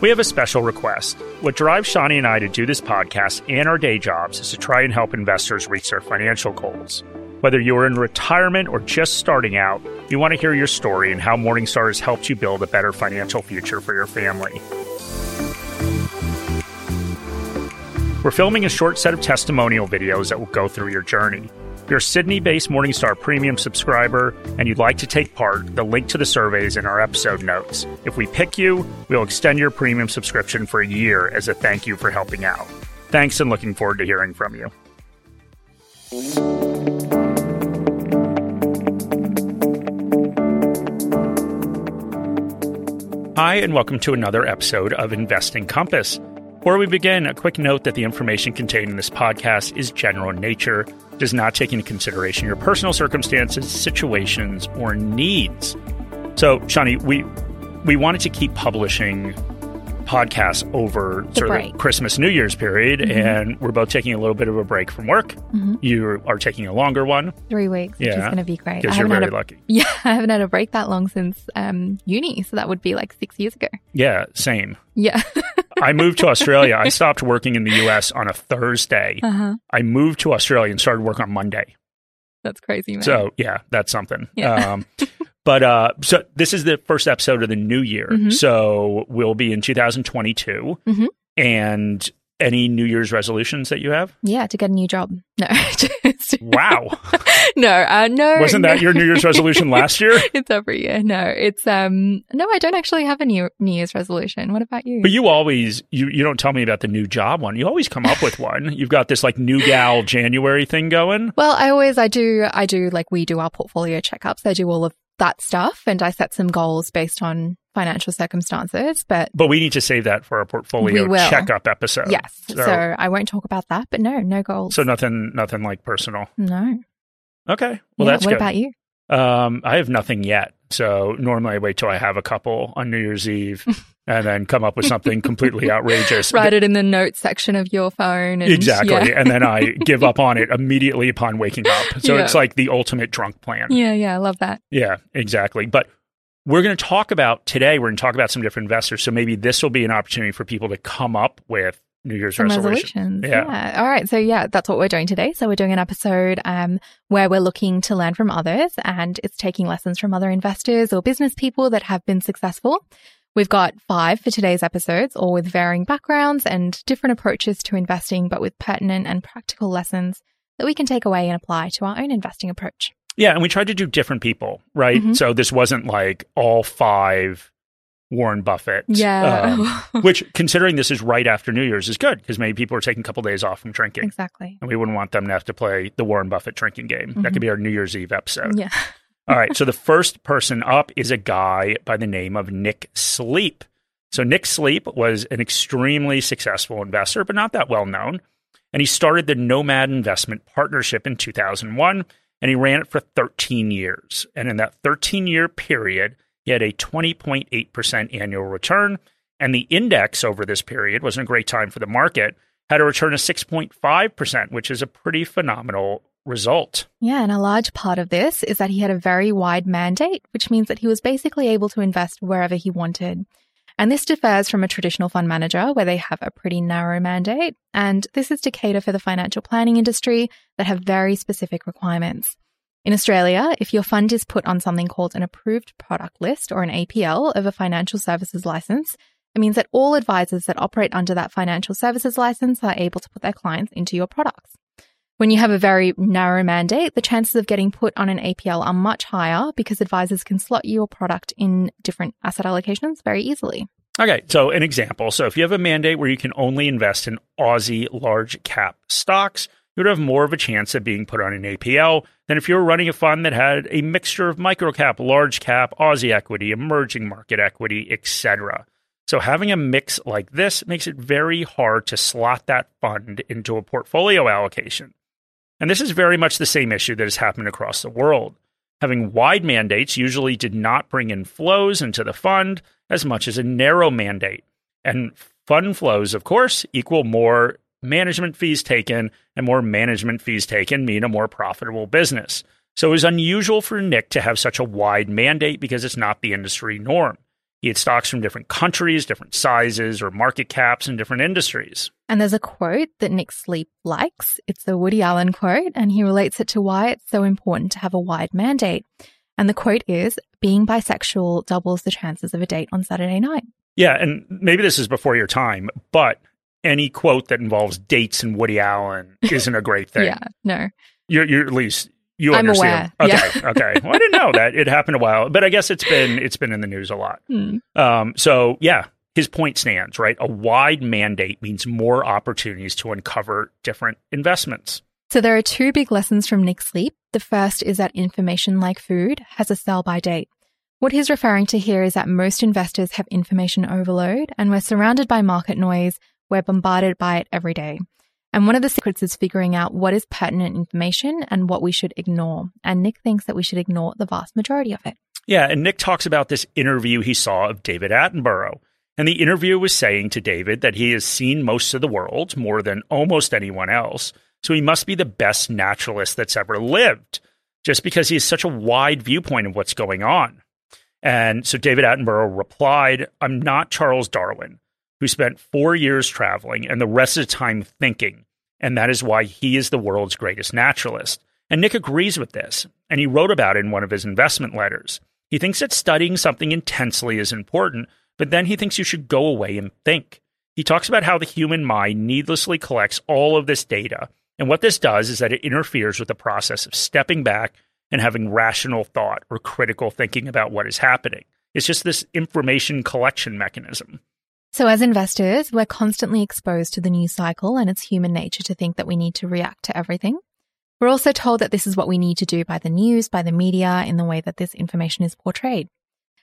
We have a special request. What drives Shani and I to do this podcast and our day jobs is to try and help investors reach their financial goals. Whether you're in retirement or just starting out, we want to hear your story and how Morningstar has helped you build a better financial future for your family. We're filming a short set of testimonial videos that will go through your journey. If you're a Sydney based Morningstar Premium subscriber and you'd like to take part, the link to the surveys in our episode notes. If we pick you, we'll extend your premium subscription for a year as a thank you for helping out. Thanks and looking forward to hearing from you. Hi, and welcome to another episode of Investing Compass. Before we begin, a quick note that the information contained in this podcast is general in nature, does not take into consideration your personal circumstances, situations, or needs. So, Shani, we we wanted to keep publishing podcasts over The sort of break. the Christmas New Year's period, Mhm. and we're both taking a little bit of a break from work. Mhm. You are taking a longer one Three weeks, which is Yeah, going to be great. Because you're very a, lucky. Yeah, I haven't had a break that long since um, uni, so that would be like six years ago. Yeah, same. Yeah. I moved to Australia. I stopped working in the US on a Thursday. uh huh. I moved to Australia and started work on Monday. That's crazy, man. So yeah, that's something. Yeah. Um, but uh, so this is the first episode of the new year. Mhm. So we'll be in 2022. Mhm. And any New Year's resolutions that you have? yeah, to get a new job. No, Wow, no, uh, no. wasn't that no. your New Year's resolution last year? it's every year. No, it's um. No, I don't actually have a new New Year's resolution. What about you? But you always you you don't tell me about the new job one. You always come up with one. You've got this like new gal January thing going. Well, I always I do I do like we do our portfolio checkups. I do all of that stuff, and I set some goals based on financial circumstances. But But we need to save that for our portfolio checkup episode. yes, So, so, I won't talk about that. But no, no goals. so nothing nothing like personal. no. Okay. Well, Yeah, that's what good. about you? Um, I have nothing yet. So normally I wait till I have a couple on New Year's Eve and then come up with something completely outrageous. Write it in the notes section of your phone. And, Exactly. Yeah. And then I give up on it immediately upon waking up. So Yeah. it's like the ultimate drunk plan. yeah, yeah, I love that. Yeah, exactly. But we're going to talk about today, we're going to talk about some different investors. So maybe this will be an opportunity for people to come up with New Year's Some resolutions. resolutions. Yeah. Yeah. All right. So yeah, that's what we're doing today. So we're doing an episode um, where we're looking to learn from others and it's taking lessons from other investors or business people that have been successful. We've got five for today's episodes, all with varying backgrounds and different approaches to investing, but with pertinent and practical lessons that we can take away and apply to our own investing approach. Yeah, and we tried to do different people, right? Mhm. So this wasn't like all five Warren Buffett. Yeah. um, which, considering this is right after New Year's, is good because maybe people are taking a couple days off from drinking. exactly. And we wouldn't want them to have to play the Warren Buffett drinking game. That could Mhm. be our New Year's Eve episode. Yeah. All right. So the first person up is a guy by the name of Nick Sleep. So Nick Sleep was an extremely successful investor, but not that well known. And he started the Nomad Investment Partnership in 2001, and he ran it for 13 years. And in that 13 year period, he had a 20.8% annual return. And the index over this period wasn't a great time for the market, had a return of 6.5%, which is a pretty phenomenal result. Yeah, and a large part of this is that he had a very wide mandate, which means that he was basically able to invest wherever he wanted. And this differs from a traditional fund manager where they have a pretty narrow mandate. And this is to cater for the financial planning industry that have very specific requirements. In Australia, if your fund is put on something called an approved product list or an APL of a financial services license, it means that all advisors that operate under that financial services license are able to put their clients into your products. When you have a very narrow mandate, the chances of getting put on an APL are much higher because advisors can slot your product in different asset allocations very easily. Okay, so an example. So if you have a mandate where you can only invest in Aussie large cap stocks, you would have more of a chance of being put on an APL than if you were running a fund that had a mixture of micro cap, large cap, Aussie equity, emerging market equity, etc. So having a mix like this makes it very hard to slot that fund into a portfolio allocation. And this is very much the same issue that has happened across the world. Having wide mandates usually did not bring in flows into the fund as much as a narrow mandate. And fund flows, of course, equal more management fees taken, and more management fees taken mean a more profitable business. So it was unusual for Nick to have such a wide mandate because it's not the industry norm. He had stocks from different countries, different sizes or market caps in different industries. And there's a quote that Nick Sleep likes. It's a Woody Allen quote, and he relates it to why it's so important to have a wide mandate. And the quote is being bisexual doubles the chances of a date on Saturday night. Yeah, and maybe this is before your time, but any quote that involves dates and Woody Allen isn't a great thing. yeah, no. You're, you're at least you I'm understand. aware. Okay, okay. Well, I didn't know that it happened a while, but I guess it's been it's been in the news a lot. Hmm. Um, so yeah, his point stands. Right, a wide mandate means more opportunities to uncover different investments. So there are two big lessons from Nick Sleep. The first is that information like food has a sell by date. What he's referring to here is that most investors have information overload and we're surrounded by market noise. We're bombarded by it every day. And one of the secrets is figuring out what is pertinent information and what we should ignore. And Nick thinks that we should ignore the vast majority of it. Yeah, and Nick talks about this interview he saw of David Attenborough. And the interviewer was saying to David that he has seen most of the world, more than almost anyone else. So he must be the best naturalist that's ever lived, just because he has such a wide viewpoint of what's going on. And so David Attenborough replied, I'm not Charles Darwin, who spent four years traveling and the rest of the time thinking. And that is why he is the world's greatest naturalist. And Nick agrees with this, and he wrote about it in one of his investment letters. He thinks that studying something intensely is important, but then he thinks you should go away and think. He talks about how the human mind needlessly collects all of this data, and what this does is that it interferes with the process of stepping back and having rational thought or critical thinking about what is happening. It's just this information collection mechanism. So as investors, we're constantly exposed to the news cycle and it's human nature to think that we need to react to everything. We're also told that this is what we need to do by the news, by the media, in the way that this information is portrayed.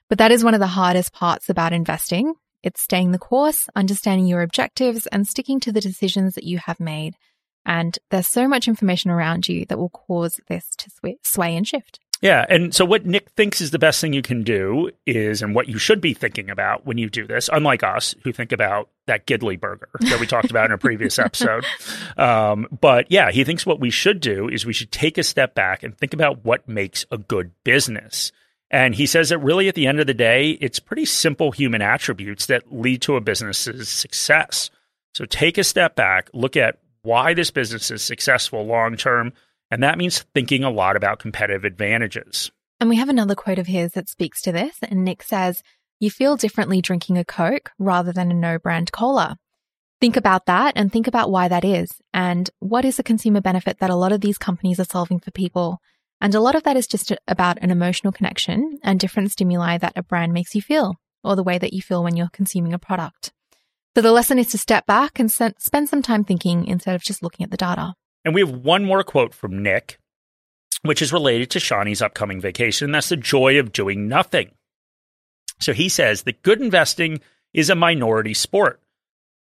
But that is one of the hardest parts about investing. It's staying the course, understanding your objectives, and sticking to the decisions that you have made. And there's so much information around you that will cause this to sway and shift. Yeah. And so, what Nick thinks is the best thing you can do is, and what you should be thinking about when you do this, unlike us who think about that Gidley burger that we talked about in a previous episode. Um, but yeah, he thinks what we should do is we should take a step back and think about what makes a good business. And he says that really at the end of the day, it's pretty simple human attributes that lead to a business's success. So take a step back, look at why this business is successful long term. And that means thinking a lot about competitive advantages. And we have another quote of his that speaks to this. And Nick says, You feel differently drinking a Coke rather than a no brand cola. Think about that and think about why that is. And what is the consumer benefit that a lot of these companies are solving for people? And a lot of that is just about an emotional connection and different stimuli that a brand makes you feel, or the way that you feel when you're consuming a product. So the lesson is to step back and spend some time thinking instead of just looking at the data. And we have one more quote from Nick, which is related to Shani's upcoming vacation. That's the joy of doing nothing. So he says that good investing is a minority sport,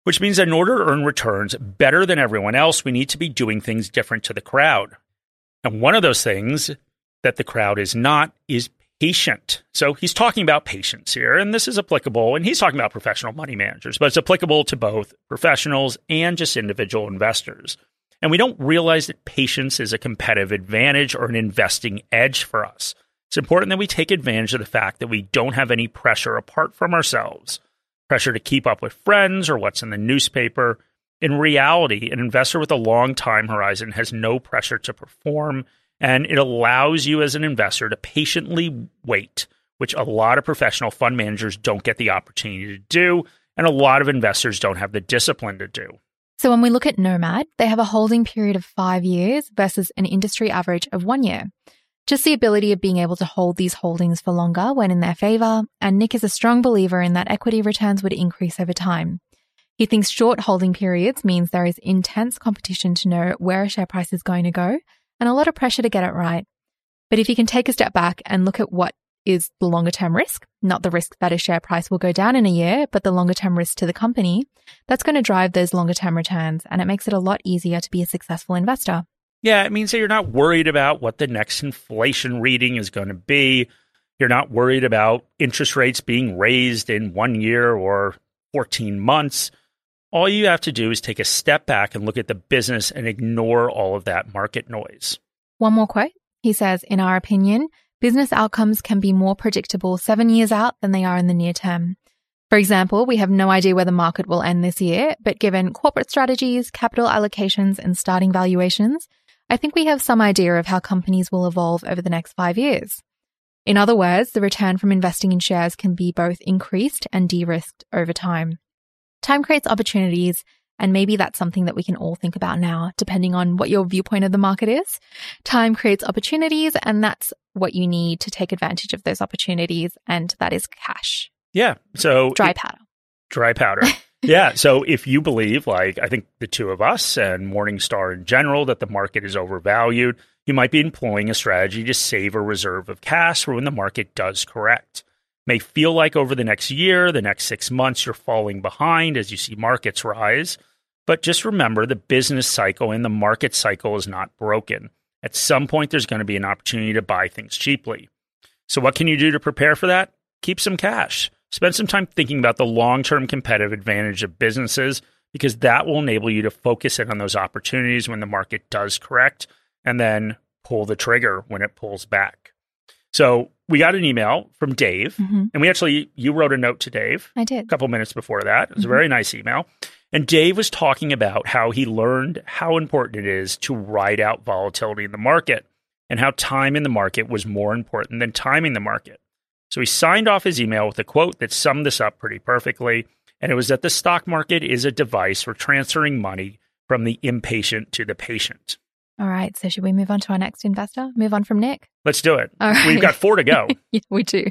which means in order to earn returns better than everyone else, we need to be doing things different to the crowd. And one of those things that the crowd is not is patient. So he's talking about patience here, and this is applicable, and he's talking about professional money managers, but it's applicable to both professionals and just individual investors. And we don't realize that patience is a competitive advantage or an investing edge for us. It's important that we take advantage of the fact that we don't have any pressure apart from ourselves pressure to keep up with friends or what's in the newspaper. In reality, an investor with a long time horizon has no pressure to perform, and it allows you as an investor to patiently wait, which a lot of professional fund managers don't get the opportunity to do, and a lot of investors don't have the discipline to do. So when we look at Nomad, they have a holding period of five years versus an industry average of one year. Just the ability of being able to hold these holdings for longer when in their favor, and Nick is a strong believer in that equity returns would increase over time. He thinks short holding periods means there is intense competition to know where a share price is going to go and a lot of pressure to get it right. But if you can take a step back and look at what is the longer term risk, not the risk that a share price will go down in a year, but the longer term risk to the company, that's going to drive those longer term returns and it makes it a lot easier to be a successful investor. Yeah, it means that you're not worried about what the next inflation reading is going to be. You're not worried about interest rates being raised in one year or 14 months. All you have to do is take a step back and look at the business and ignore all of that market noise. One more quote. He says, In our opinion, business outcomes can be more predictable seven years out than they are in the near term. For example, we have no idea where the market will end this year, but given corporate strategies, capital allocations, and starting valuations, I think we have some idea of how companies will evolve over the next five years. In other words, the return from investing in shares can be both increased and de-risked over time. Time creates opportunities, and maybe that's something that we can all think about now, depending on what your viewpoint of the market is. Time creates opportunities, and that's what you need to take advantage of those opportunities, and that is cash. Yeah. So Dry it- powder. dry powder. yeah. So if you believe, like I think the two of us and Morningstar in general, that the market is overvalued, you might be employing a strategy to save a reserve of cash for when the market does correct. May feel like over the next year, the next six months, you're falling behind as you see markets rise. But just remember the business cycle and the market cycle is not broken. At some point, there's going to be an opportunity to buy things cheaply. So, what can you do to prepare for that? Keep some cash. Spend some time thinking about the long term competitive advantage of businesses because that will enable you to focus in on those opportunities when the market does correct and then pull the trigger when it pulls back. So, we got an email from Dave, hmm and we actually, you wrote a note to Dave I did. A couple minutes before that. It was Mhm. a very nice email. And Dave was talking about how he learned how important it is to ride out volatility in the market and how time in the market was more important than timing the market. So he signed off his email with a quote that summed this up pretty perfectly. And it was that the stock market is a device for transferring money from the impatient to the patient. All right. So, should we move on to our next investor? Move on from Nick? Let's do it. All right. We've got four to go. yeah, we do.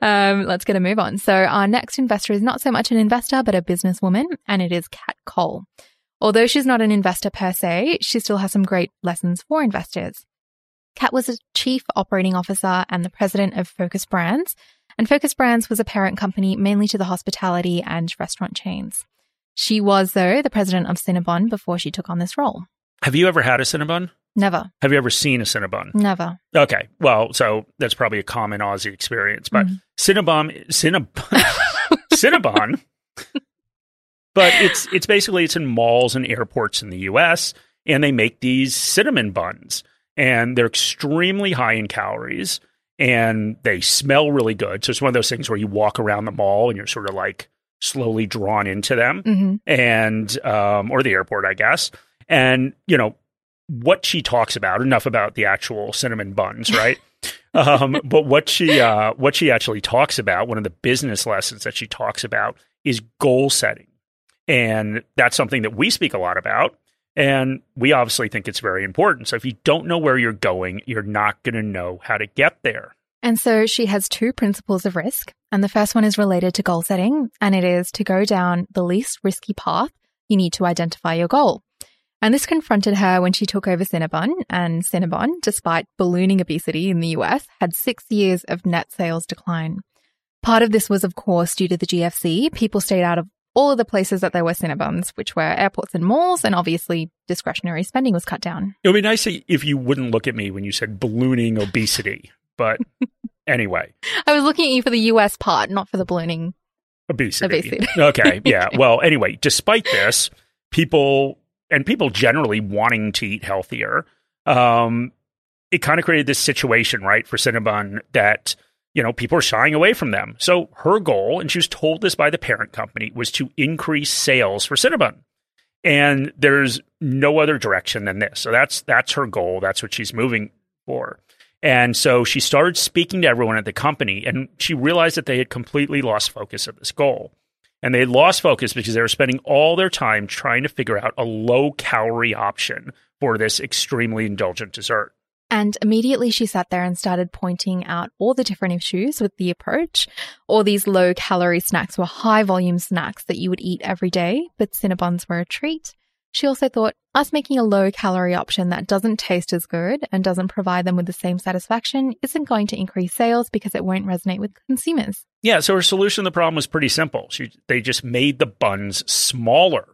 Um, let's get a move on. So our next investor is not so much an investor, but a businesswoman, and it is Kat Cole. Although she's not an investor per se, she still has some great lessons for investors. Kat was a chief operating officer and the president of Focus Brands, and Focus Brands was a parent company mainly to the hospitality and restaurant chains. She was, though, the president of Cinnabon before she took on this role. Have you ever had a Cinnabon? Never, Have you ever seen a Cinnabon? never. Okay. Well, so that's probably a common Aussie experience, but Mhm. Cinnabon, Cinnabon, Cinnabon. but it's it's basically it's in malls and airports in the U.S. and they make these cinnamon buns, and they're extremely high in calories, and they smell really good. So it's one of those things where you walk around the mall and you're sort of like slowly drawn into them hmm and um, or the airport, I guess. And you know what she talks about. Enough about the actual cinnamon buns, right? um, but what she uh, what she actually talks about, one of the business lessons that she talks about, is goal setting, and that's something that we speak a lot about. And we obviously think it's very important. So if you don't know where you're going, you're not going to know how to get there. And so she has two principles of risk. And the first one is related to goal setting, and it is to go down the least risky path, you need to identify your goal. And this confronted her when she took over Cinnabon, and Cinnabon, despite ballooning obesity in the US, had six years of net sales decline. Part of this was, of course, due to the GFC. People stayed out of all of the places that there were Cinnabons, which were airports and malls, and obviously discretionary spending was cut down. It would be nice if you wouldn't look at me when you said ballooning obesity. But anyway, I was looking at you for the US part, not for the ballooning. obesity. Obesity. okay, yeah. Well, anyway, despite this, people and people generally wanting to eat healthier, um, it kind of created this situation, right, for Cinnabon that you know people are shying away from them. So her goal, and she was told this by the parent company, was to increase sales for Cinnabon. And there's no other direction than this. So that's that's her goal. That's what she's moving for. And so she started speaking to everyone at the company, and she realized that they had completely lost focus of this goal. And they had lost focus because they were spending all their time trying to figure out a low calorie option for this extremely indulgent dessert. And immediately she sat there and started pointing out all the different issues with the approach. All these low calorie snacks were high volume snacks that you would eat every day, but Cinnabons were a treat. She also thought us making a low calorie option that doesn't taste as good and doesn't provide them with the same satisfaction isn't going to increase sales because it won't resonate with consumers. Yeah, so her solution to the problem was pretty simple. She, they just made the buns smaller.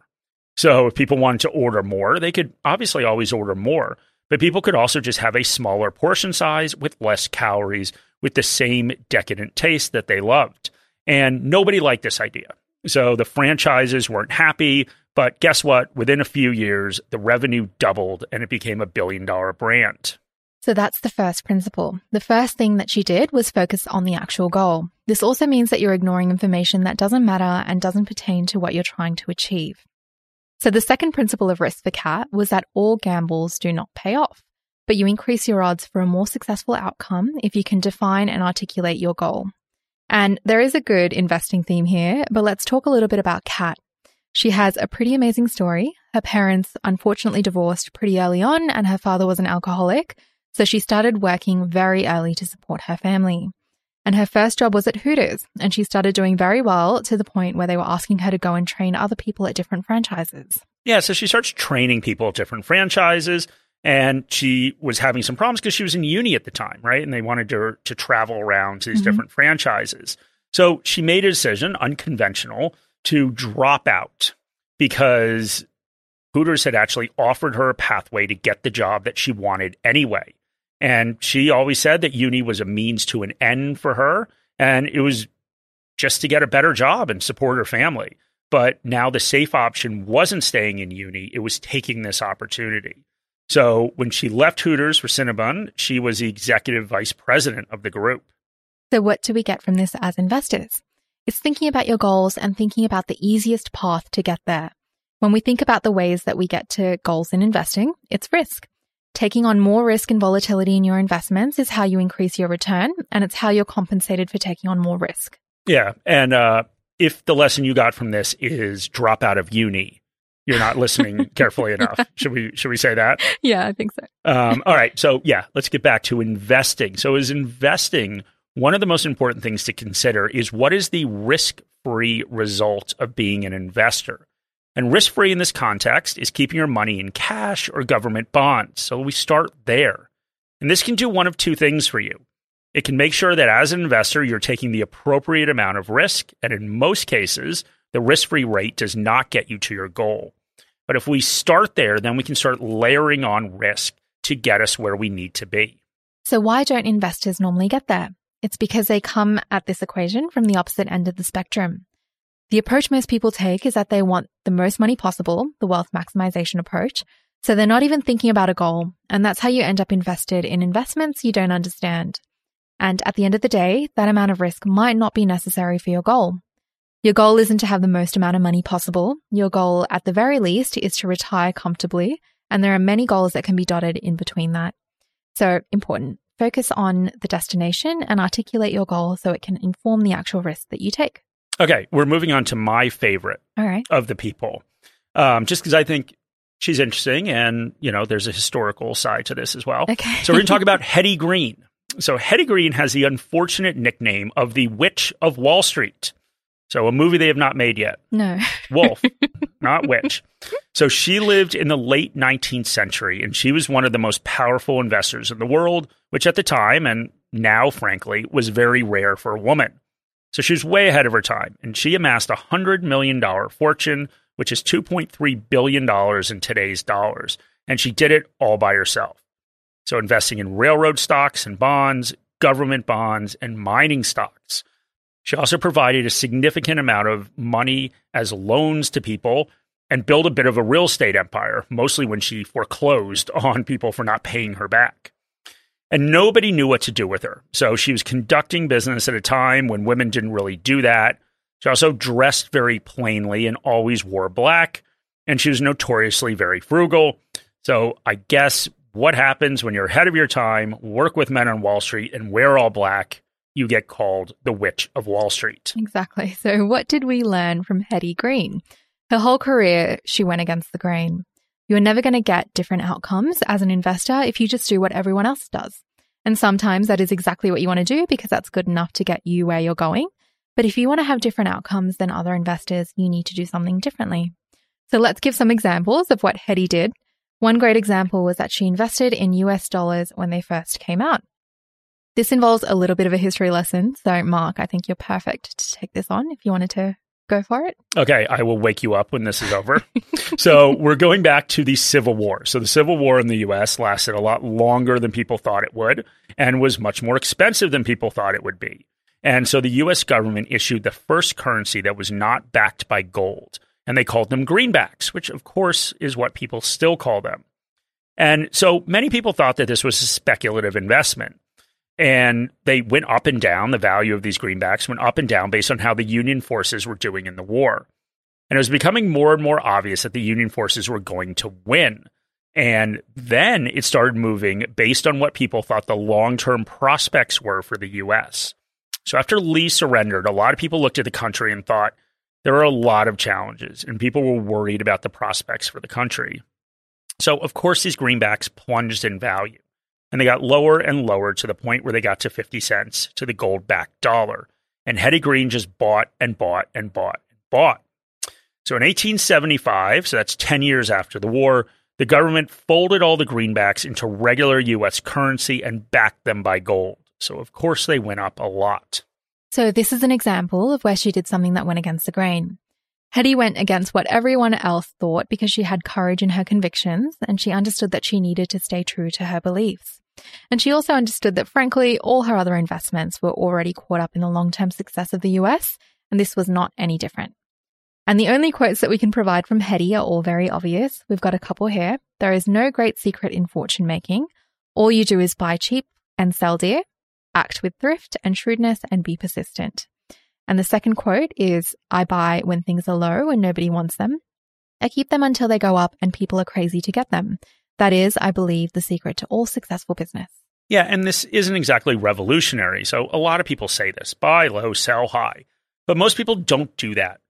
So if people wanted to order more, they could obviously always order more, but people could also just have a smaller portion size with less calories with the same decadent taste that they loved. And nobody liked this idea. So the franchises weren't happy, but guess what? Within a few years, the revenue doubled and it became a billion dollar brand. So that's the first principle. The first thing that she did was focus on the actual goal. This also means that you're ignoring information that doesn't matter and doesn't pertain to what you're trying to achieve. So the second principle of risk for Kat was that all gambles do not pay off, but you increase your odds for a more successful outcome if you can define and articulate your goal. And there is a good investing theme here, but let's talk a little bit about Kat. She has a pretty amazing story. Her parents unfortunately divorced pretty early on, and her father was an alcoholic, so she started working very early to support her family. And her first job was at Hooters, and she started doing very well to the point where they were asking her to go and train other people at different franchises. Yeah, so she starts training people at different franchises, and she was having some problems because she was in uni at the time, right? And they wanted her to travel around to these mm-hmm. different franchises. So she made a decision, unconventional, to drop out because Hooters had actually offered her a pathway to get the job that she wanted anyway. And she always said that uni was a means to an end for her. And it was just to get a better job and support her family. But now the safe option wasn't staying in uni, it was taking this opportunity. So when she left Hooters for Cinnabon, she was the executive vice president of the group. So, what do we get from this as investors? It's thinking about your goals and thinking about the easiest path to get there. When we think about the ways that we get to goals in investing, it's risk. Taking on more risk and volatility in your investments is how you increase your return, and it's how you're compensated for taking on more risk. Yeah. And uh, if the lesson you got from this is drop out of uni, you're not listening carefully enough. Should we should we say that? Yeah, I think so. Um, all right. So yeah, let's get back to investing. So is investing one of the most important things to consider is what is the risk free result of being an investor? And risk free in this context is keeping your money in cash or government bonds. So we start there. And this can do one of two things for you. It can make sure that as an investor, you're taking the appropriate amount of risk. And in most cases, the risk free rate does not get you to your goal. But if we start there, then we can start layering on risk to get us where we need to be. So, why don't investors normally get there? It's because they come at this equation from the opposite end of the spectrum. The approach most people take is that they want the most money possible, the wealth maximization approach. So they're not even thinking about a goal. And that's how you end up invested in investments you don't understand. And at the end of the day, that amount of risk might not be necessary for your goal. Your goal isn't to have the most amount of money possible. Your goal, at the very least, is to retire comfortably. And there are many goals that can be dotted in between that. So important. Focus on the destination and articulate your goal so it can inform the actual risk that you take. Okay, we're moving on to my favorite All right. of the people. Um, just because I think she's interesting and, you know, there's a historical side to this as well. Okay. so we're going to talk about Hetty Green. So Hetty Green has the unfortunate nickname of the Witch of Wall Street. So a movie they have not made yet. No. Wolf, not witch. So she lived in the late 19th century and she was one of the most powerful investors in the world, which at the time and now frankly was very rare for a woman. So she was way ahead of her time, and she amassed a $100 million fortune, which is $2.3 billion in today's dollars. And she did it all by herself. So investing in railroad stocks and bonds, government bonds, and mining stocks. She also provided a significant amount of money as loans to people and built a bit of a real estate empire, mostly when she foreclosed on people for not paying her back and nobody knew what to do with her. So she was conducting business at a time when women didn't really do that. She also dressed very plainly and always wore black, and she was notoriously very frugal. So I guess what happens when you're ahead of your time, work with men on Wall Street, and wear all black? You get called the Witch of Wall Street. Exactly. So, what did we learn from Hetty Green? Her whole career, she went against the grain. You're never going to get different outcomes as an investor if you just do what everyone else does. And sometimes that is exactly what you want to do because that's good enough to get you where you're going. But if you want to have different outcomes than other investors, you need to do something differently. So let's give some examples of what Hetty did. One great example was that she invested in US dollars when they first came out. This involves a little bit of a history lesson. So, Mark, I think you're perfect to take this on if you wanted to Go for it. Okay, I will wake you up when this is over. so, we're going back to the Civil War. So, the Civil War in the US lasted a lot longer than people thought it would and was much more expensive than people thought it would be. And so, the US government issued the first currency that was not backed by gold, and they called them greenbacks, which, of course, is what people still call them. And so many people thought that this was a speculative investment. And they went up and down. The value of these greenbacks went up and down based on how the Union forces were doing in the war. And it was becoming more and more obvious that the Union forces were going to win. And then it started moving based on what people thought the long term prospects were for the U.S. So after Lee surrendered, a lot of people looked at the country and thought there are a lot of challenges, and people were worried about the prospects for the country. So, of course, these greenbacks plunged in value and they got lower and lower to the point where they got to 50 cents to the gold backed dollar. And Hetty Green just bought and bought and bought and bought. So in 1875, so that's 10 years after the war, the government folded all the greenbacks into regular US currency and backed them by gold. So, of course, they went up a lot. So, this is an example of where she did something that went against the grain. Hetty went against what everyone else thought because she had courage in her convictions and she understood that she needed to stay true to her beliefs. And she also understood that, frankly, all her other investments were already caught up in the long term success of the US, and this was not any different. And the only quotes that we can provide from Hetty are all very obvious. We've got a couple here. There is no great secret in fortune making. All you do is buy cheap and sell dear, act with thrift and shrewdness, and be persistent. And the second quote is I buy when things are low and nobody wants them. I keep them until they go up and people are crazy to get them. That is, I believe, the secret to all successful business. Yeah, and this isn't exactly revolutionary. So a lot of people say this buy low, sell high. But most people don't do that.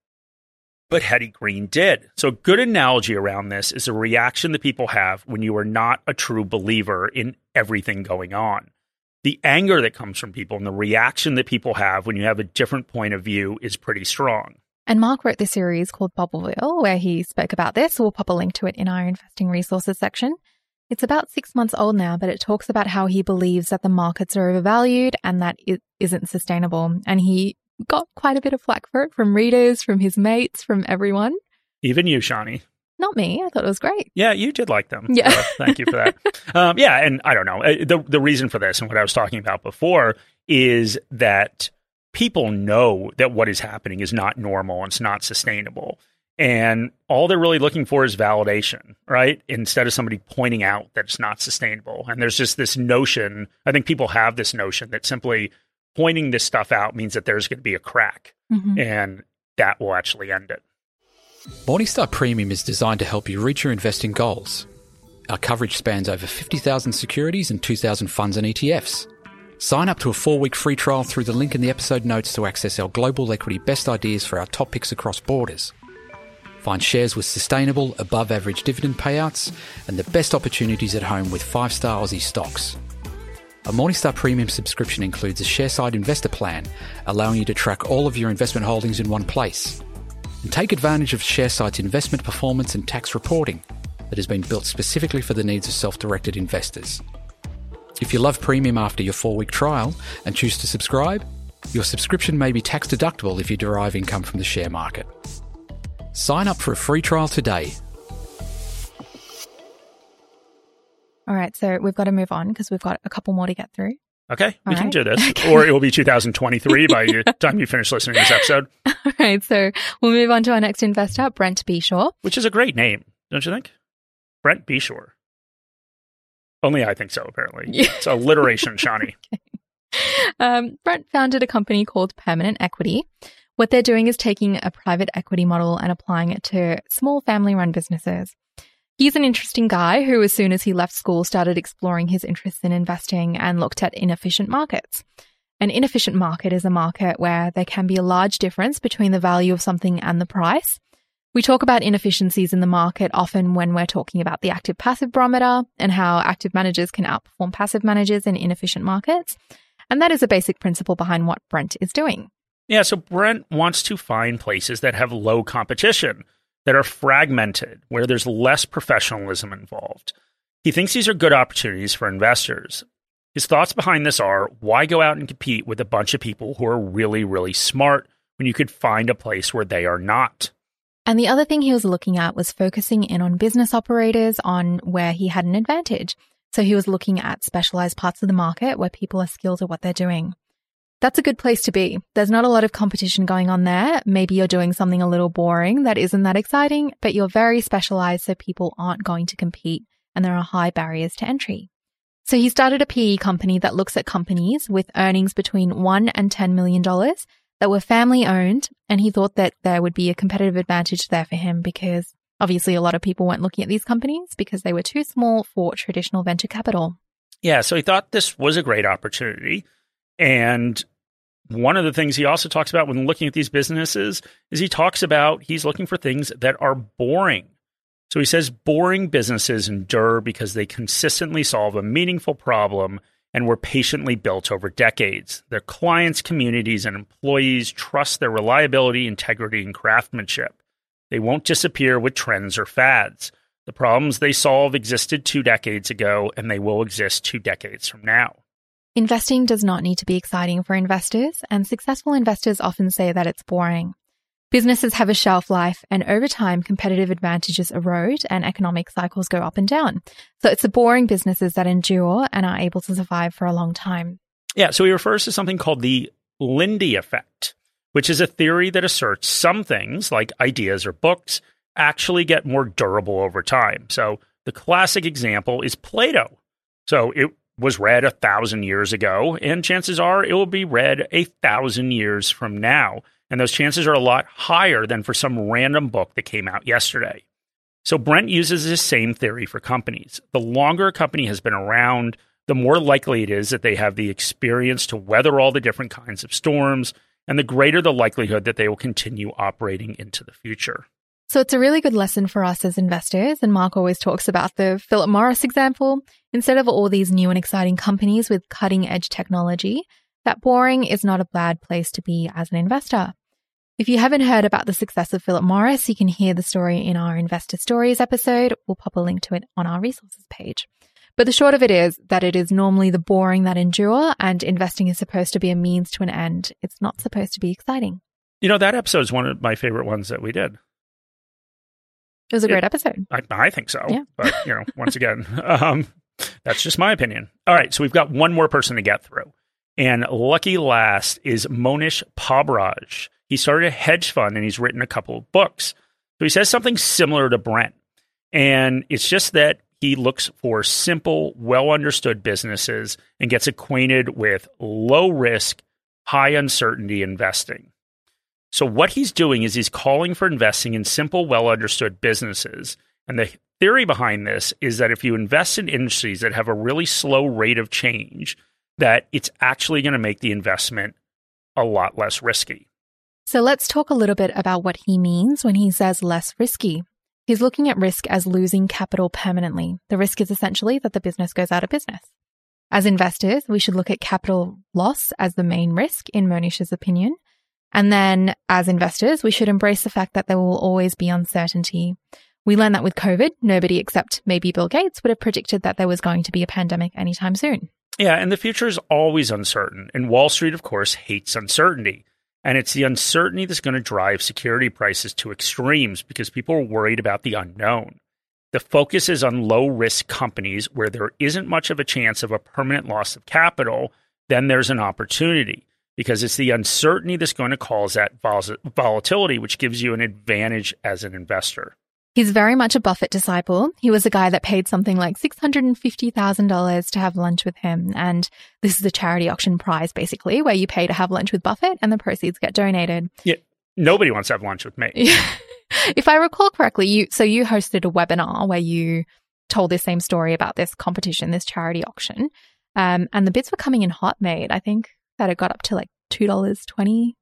But Hetty Green did. So, a good analogy around this is a reaction that people have when you are not a true believer in everything going on. The anger that comes from people and the reaction that people have when you have a different point of view is pretty strong. And Mark wrote the series called Bubbleville, where he spoke about this. We'll pop a link to it in our investing resources section. It's about six months old now, but it talks about how he believes that the markets are overvalued and that it isn't sustainable. And he got quite a bit of flack for it from readers, from his mates, from everyone. Even you, Shani. Not me. I thought it was great. Yeah, you did like them. Yeah. So thank you for that. um, yeah, and I don't know. Uh, The, the reason for this and what I was talking about before is that people know that what is happening is not normal and it's not sustainable. And all they're really looking for is validation, right? Instead of somebody pointing out that it's not sustainable. And there's just this notion, I think people have this notion that simply pointing this stuff out means that there's going to be a crack Mhm. and that will actually end it. Morningstar Premium is designed to help you reach your investing goals. Our coverage spans over 50,000 securities and 2,000 funds and ETFs. Sign up to a four week free trial through the link in the episode notes to access our global equity best ideas for our top picks across borders. Find shares with sustainable, above average dividend payouts and the best opportunities at home with five star Aussie stocks. A Morningstar Premium subscription includes a Sharesight investor plan, allowing you to track all of your investment holdings in one place. And take advantage of Sharesight's investment performance and tax reporting that has been built specifically for the needs of self directed investors. If you love premium after your four week trial and choose to subscribe, your subscription may be tax deductible if you derive income from the share market. Sign up for a free trial today. All right. So we've got to move on because we've got a couple more to get through. Okay, we All can do this. Okay. Or it will be 2023 by the time you finish listening to this episode, All right. So we'll move on to our next investor, Brent Beshore. which is a great name, don't you think? Brent Beshore. Only I think so, apparently. Yeah. It's alliteration, Shani. Um, Brent founded a company called Permanent Equity. What they're doing is taking a private equity model and applying it to small family run businesses. He's an interesting guy who, as soon as he left school, started exploring his interests in investing and looked at inefficient markets. An inefficient market is a market where there can be a large difference between the value of something and the price. We talk about inefficiencies in the market often when we're talking about the active passive barometer and how active managers can outperform passive managers in inefficient markets. And that is a basic principle behind what Brent is doing. Yeah, so Brent wants to find places that have low competition, that are fragmented, where there's less professionalism involved. He thinks these are good opportunities for investors. His thoughts behind this are why go out and compete with a bunch of people who are really, really smart when you could find a place where they are not? And the other thing he was looking at was focusing in on business operators on where he had an advantage. So he was looking at specialized parts of the market where people are skilled at what they're doing. That's a good place to be. There's not a lot of competition going on there. Maybe you're doing something a little boring that isn't that exciting, but you're very specialized so people aren't going to compete and there are high barriers to entry. So he started a PE company that looks at companies with earnings between 1 and 10 million dollars that were family owned and he thought that there would be a competitive advantage there for him because obviously a lot of people weren't looking at these companies because they were too small for traditional venture capital. Yeah, so he thought this was a great opportunity and one of the things he also talks about when looking at these businesses is he talks about he's looking for things that are boring. So he says boring businesses endure because they consistently solve a meaningful problem and were patiently built over decades. Their clients, communities, and employees trust their reliability, integrity, and craftsmanship. They won't disappear with trends or fads. The problems they solve existed two decades ago, and they will exist two decades from now. Investing does not need to be exciting for investors, and successful investors often say that it's boring. Businesses have a shelf life, and over time, competitive advantages erode and economic cycles go up and down. So it's the boring businesses that endure and are able to survive for a long time. Yeah, so he refers to something called the Lindy effect, which is a theory that asserts some things, like ideas or books, actually get more durable over time. So the classic example is Plato. So it was read a thousand years ago, and chances are it will be read a thousand years from now. And those chances are a lot higher than for some random book that came out yesterday. So Brent uses this same theory for companies. The longer a company has been around, the more likely it is that they have the experience to weather all the different kinds of storms, and the greater the likelihood that they will continue operating into the future. So it's a really good lesson for us as investors. And Mark always talks about the Philip Morris example. Instead of all these new and exciting companies with cutting edge technology, that boring is not a bad place to be as an investor. If you haven't heard about the success of Philip Morris, you can hear the story in our Investor Stories episode. We'll pop a link to it on our resources page. But the short of it is that it is normally the boring that endure, and investing is supposed to be a means to an end. It's not supposed to be exciting. You know, that episode is one of my favorite ones that we did. It was a great it, episode. I, I, think so. Yeah. But, you know, once again, um, that's just my opinion. All right. So we've got one more person to get through. And lucky last is Mohnish Pabrai. He started a hedge fund and he's written a couple of books. So he says something similar to Brent. And it's just that he looks for simple, well understood businesses and gets acquainted with low risk, high uncertainty investing. So, what he's doing is he's calling for investing in simple, well understood businesses. And the theory behind this is that if you invest in industries that have a really slow rate of change, that it's actually going to make the investment a lot less risky. So, let's talk a little bit about what he means when he says less risky. He's looking at risk as losing capital permanently. The risk is essentially that the business goes out of business. As investors, we should look at capital loss as the main risk, in Mohnish's opinion. And then as investors, we should embrace the fact that there will always be uncertainty. We learned that with COVID, nobody except maybe Bill Gates would have predicted that there was going to be a pandemic anytime soon. Yeah, and the future is always uncertain. And Wall Street, of course, hates uncertainty. And it's the uncertainty that's going to drive security prices to extremes because people are worried about the unknown. The focus is on low risk companies where there isn't much of a chance of a permanent loss of capital, then there's an opportunity because it's the uncertainty that's going to cause that volatility, which gives you an advantage as an investor. He's very much a Buffett disciple. He was a guy that paid something like $650,000 to have lunch with him. And this is a charity auction prize, basically, where you pay to have lunch with Buffett and the proceeds get donated. Yeah. Nobody wants to have lunch with me. if I recall correctly, you, so you hosted a webinar where you told this same story about this competition, this charity auction. Um, and the bids were coming in hot, mate. I think that it got up to like two dollars twenty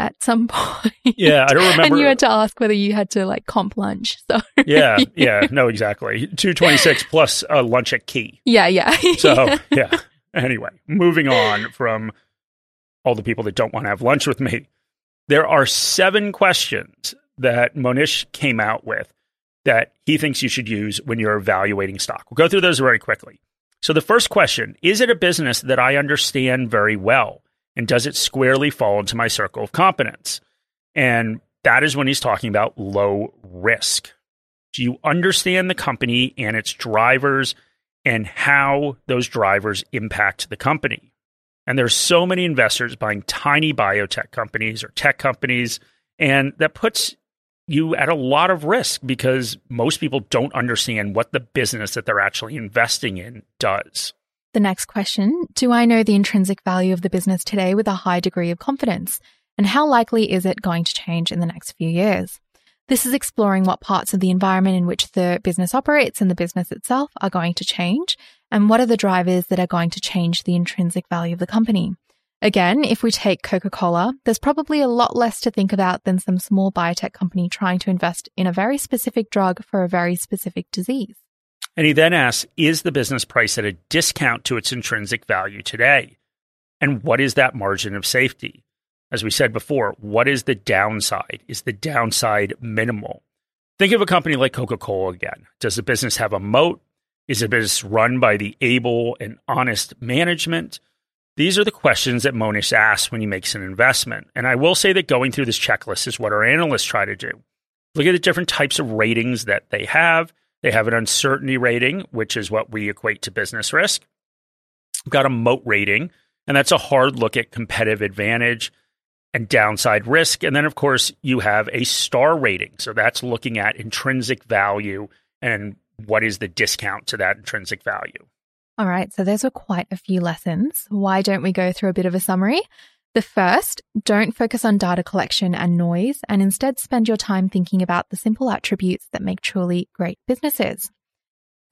at some point. Yeah, I don't remember. and you had to ask whether you had to like comp lunch. So yeah, yeah, no, exactly. Two twenty six plus a lunch at Key. Yeah, yeah. so yeah. Anyway, moving on from all the people that don't want to have lunch with me, there are seven questions that Mohnish came out with that he thinks you should use when you're evaluating stock. We'll go through those very quickly. So, the first question is it a business that I understand very well? And does it squarely fall into my circle of competence? And that is when he's talking about low risk. Do you understand the company and its drivers and how those drivers impact the company? And there's so many investors buying tiny biotech companies or tech companies, and that puts you at a lot of risk because most people don't understand what the business that they're actually investing in does. The next question Do I know the intrinsic value of the business today with a high degree of confidence? And how likely is it going to change in the next few years? This is exploring what parts of the environment in which the business operates and the business itself are going to change, and what are the drivers that are going to change the intrinsic value of the company. Again, if we take Coca Cola, there's probably a lot less to think about than some small biotech company trying to invest in a very specific drug for a very specific disease. And he then asks Is the business price at a discount to its intrinsic value today? And what is that margin of safety? As we said before, what is the downside? Is the downside minimal? Think of a company like Coca Cola again. Does the business have a moat? Is the business run by the able and honest management? These are the questions that Mohnish asks when he makes an investment. And I will say that going through this checklist is what our analysts try to do. Look at the different types of ratings that they have. They have an uncertainty rating, which is what we equate to business risk. We've got a moat rating, and that's a hard look at competitive advantage and downside risk. And then, of course, you have a star rating. So that's looking at intrinsic value and what is the discount to that intrinsic value. All right, so those were quite a few lessons. Why don't we go through a bit of a summary? The first, don't focus on data collection and noise, and instead spend your time thinking about the simple attributes that make truly great businesses.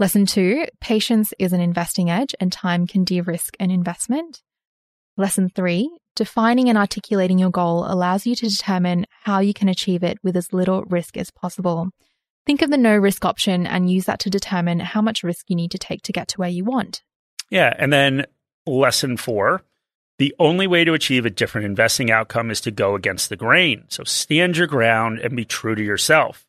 Lesson two, patience is an investing edge and time can de risk an investment. Lesson three, defining and articulating your goal allows you to determine how you can achieve it with as little risk as possible. Think of the no risk option and use that to determine how much risk you need to take to get to where you want. Yeah. And then lesson four the only way to achieve a different investing outcome is to go against the grain. So stand your ground and be true to yourself.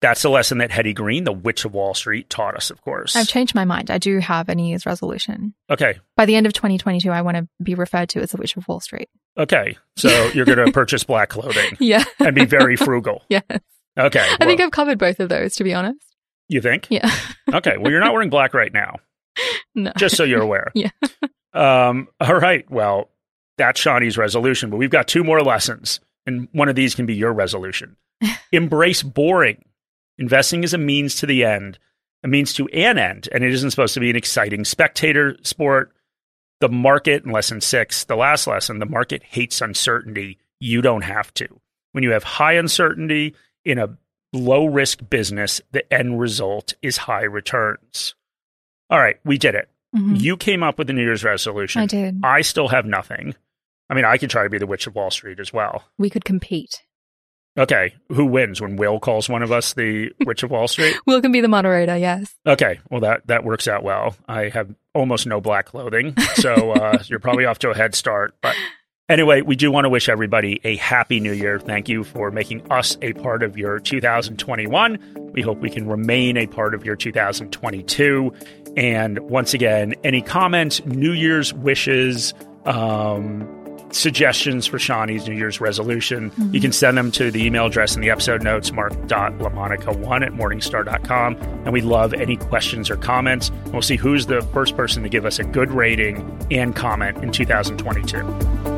That's a lesson that Hetty Green, the Witch of Wall Street, taught us, of course. I've changed my mind. I do have a New Year's resolution. Okay. By the end of 2022, I want to be referred to as the Witch of Wall Street. Okay. So you're going to purchase black clothing. Yeah. and be very frugal. yes. Okay. I think I've covered both of those, to be honest. You think? Yeah. okay. Well, you're not wearing black right now. No. Just so you're aware. yeah. Um, all right. Well, that's Shani's resolution, but we've got two more lessons, and one of these can be your resolution. Embrace boring. Investing is a means to the end, a means to an end, and it isn't supposed to be an exciting spectator sport. The market, in lesson six, the last lesson, the market hates uncertainty. You don't have to. When you have high uncertainty in a low risk business, the end result is high returns. All right, we did it. Mm-hmm. You came up with a New Year's resolution. I did. I still have nothing. I mean, I could try to be the Witch of Wall Street as well. We could compete. Okay, who wins when Will calls one of us the Witch of Wall Street? Will can be the moderator, yes. Okay, well that that works out well. I have almost no black clothing, so uh, you're probably off to a head start. But anyway, we do want to wish everybody a happy New Year. Thank you for making us a part of your 2021. We hope we can remain a part of your 2022. And once again, any comments, New Year's wishes. Um, suggestions for Shani's New Year's resolution, mm-hmm. you can send them to the email address in the episode notes, mark.lamonica1 at morningstar.com. And we love any questions or comments. We'll see who's the first person to give us a good rating and comment in 2022.